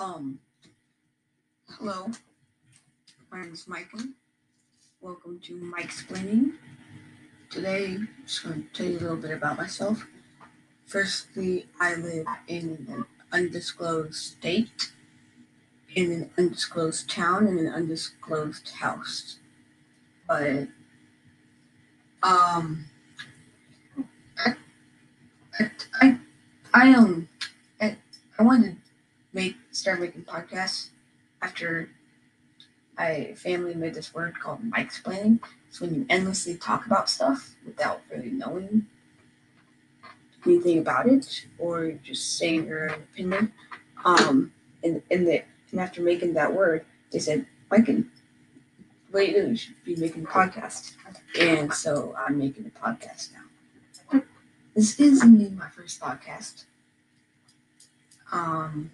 Um, hello, my name is Michael. Welcome to Mike Explaining. Today, I'm just going to tell you a little bit about myself. Firstly, I live in an undisclosed state, in an undisclosed town, in an undisclosed house. But, um, I, I, I, I um, I, I wanted make start making podcasts after my family made this word called Mike explaining. It's when you endlessly talk about stuff without really knowing anything about it or just saying your opinion. Um, and and the and after making that word, they said, Mike, can what you? You should be making a podcast. And so I'm making a podcast now. This is indeed my first podcast. Um,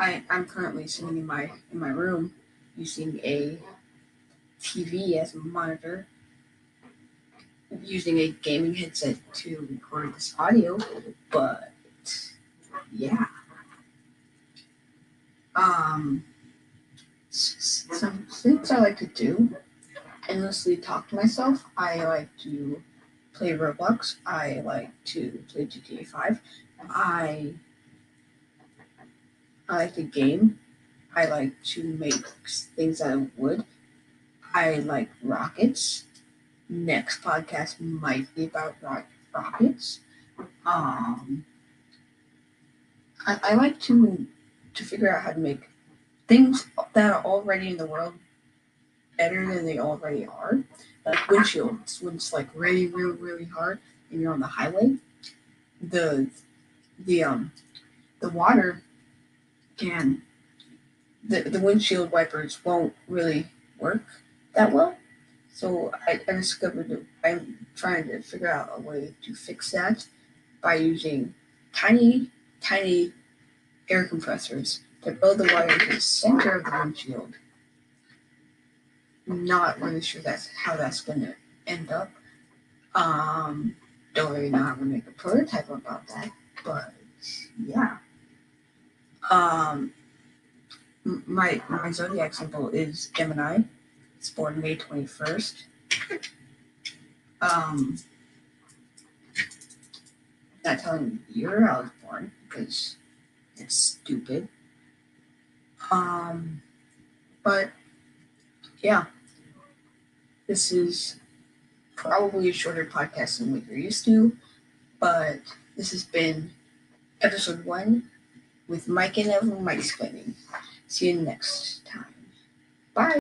I I'm currently sitting in my in my room using a TV as a monitor, using a gaming headset to record this audio, but yeah. Um, some things I like to do endlessly talk to myself. I like to play Roblox. I like to play GTA 5. I I like to game. I like to make things out of wood. I like rockets. Next podcast might be about ro- rockets. Um, I, I like to to figure out how to make things that are already in the world better than they already are. Like windshields, when it's like really, really, really hard and you're on the highway, the the um the water can the, the windshield wipers won't really work that well. So I, I discovered that I'm trying to figure out a way to fix that by using tiny, tiny air compressors to blow the water to the center of the windshield. Not really sure that's how that's gonna end up. Um, don't really know how to make a prototype about that, but yeah. Um, my my zodiac symbol is Gemini. It's born May twenty first. Um, not telling you the year I was born because it's stupid. Um, but yeah, this is probably a shorter podcast than what you're used to, but this has been episode one with Mike and Evan Mike explaining. See you next.